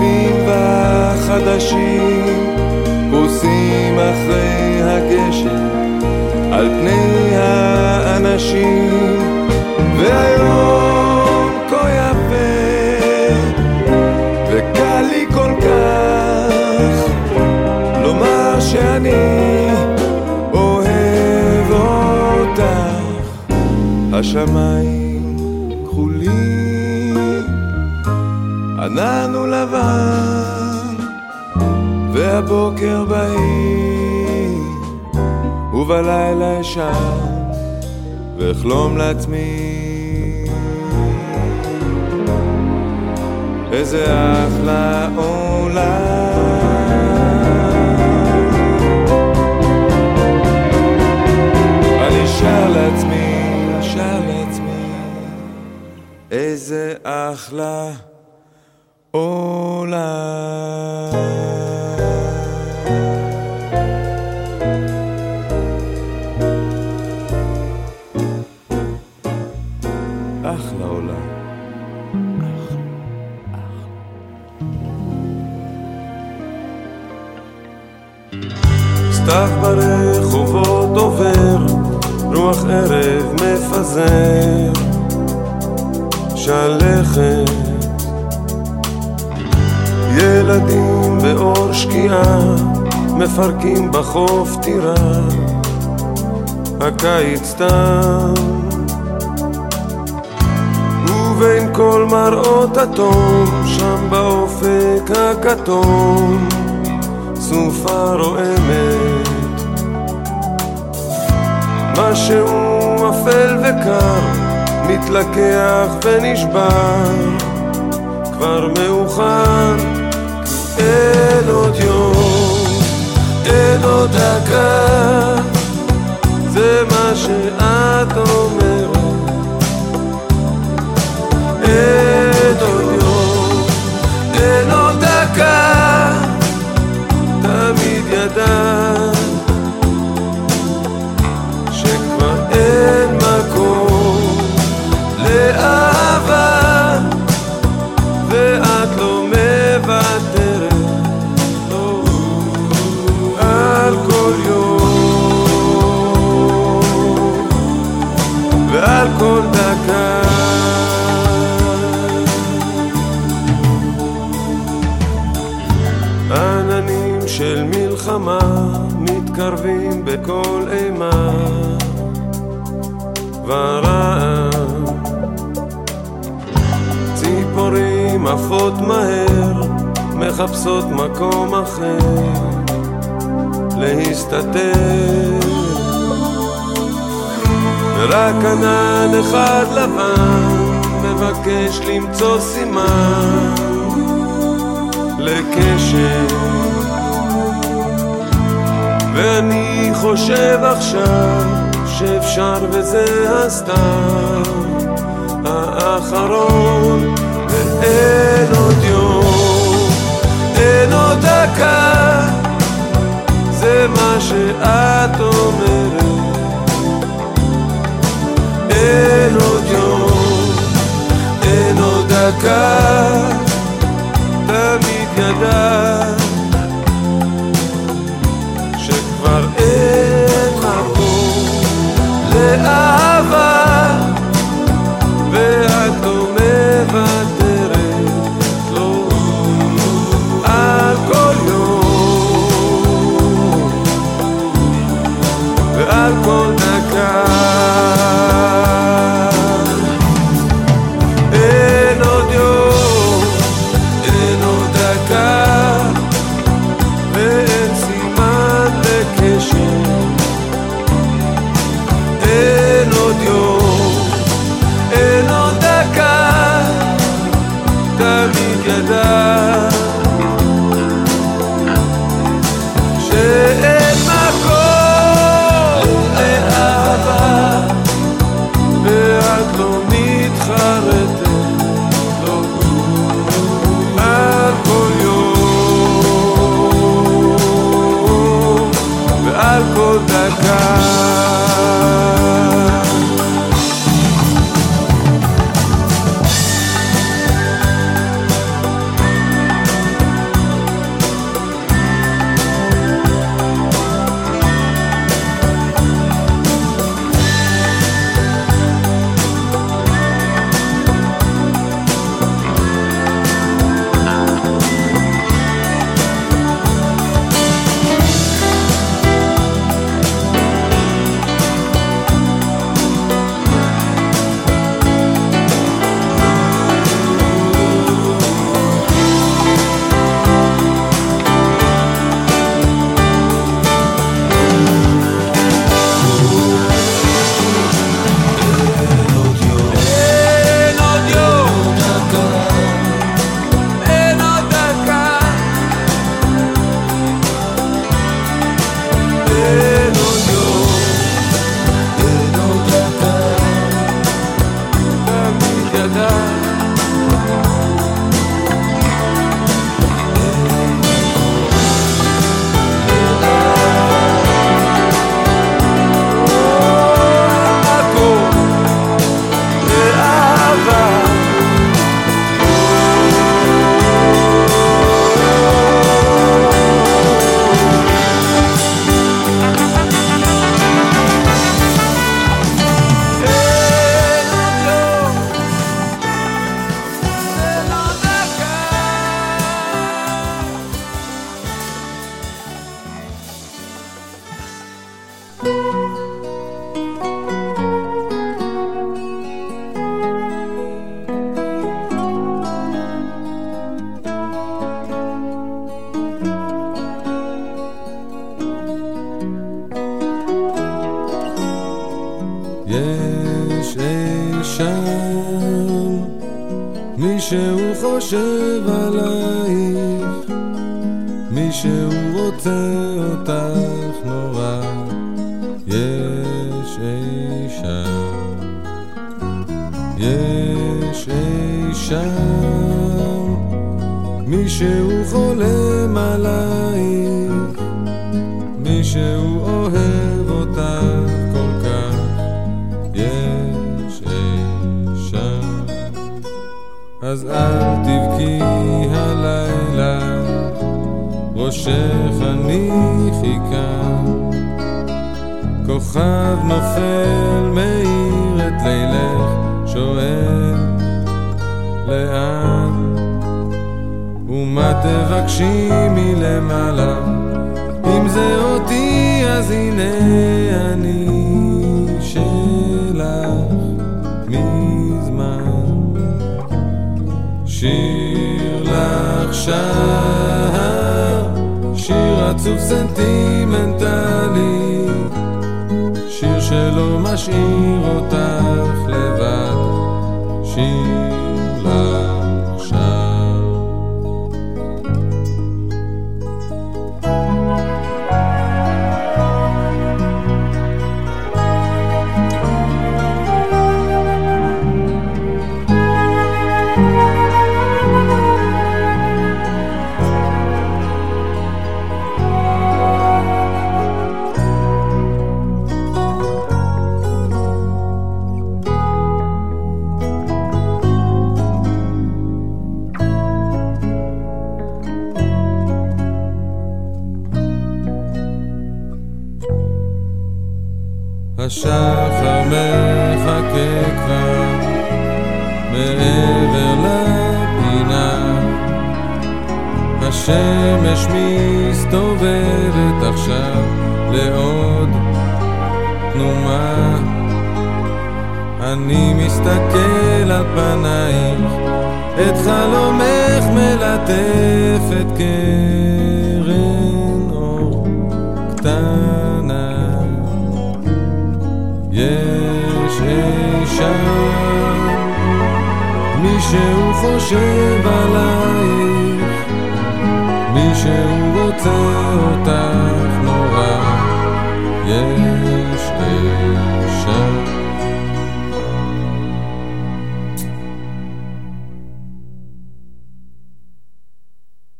יפים וחדשים פרוסים אחרי הגשם על פני האנשים. והיום כה יפה וקל לי כל כך לומר שאני אוהב אותך. השמיים כחולים ענן והבוקר בהיר ובלילה ישן ואחלום לעצמי. איזה אחלה עולם. אני שר לעצמי, שר לעצמי. איזה אחלה מפזר, שלכת. ילדים באור שקיעה, מפרקים בחוף טירה, הקיץ תם. ובין כל מראות התום, שם באופק הכתום, סופה רועמת. משהו אפל וקר, מתלקח ונשבר, כבר מאוחר, אין עוד יום, אין עוד דקה, זה מה שאת עפות מהר, מחפשות מקום אחר להסתתר. רק ענן אחד לבן מבקש למצוא סימן לקשר. ואני חושב עכשיו שאפשר וזה הסתם האחרון אין עוד יום, אין עוד דקה, זה מה שאת אומרת. אין עוד יום, אין עוד דקה, תמיד ידעת.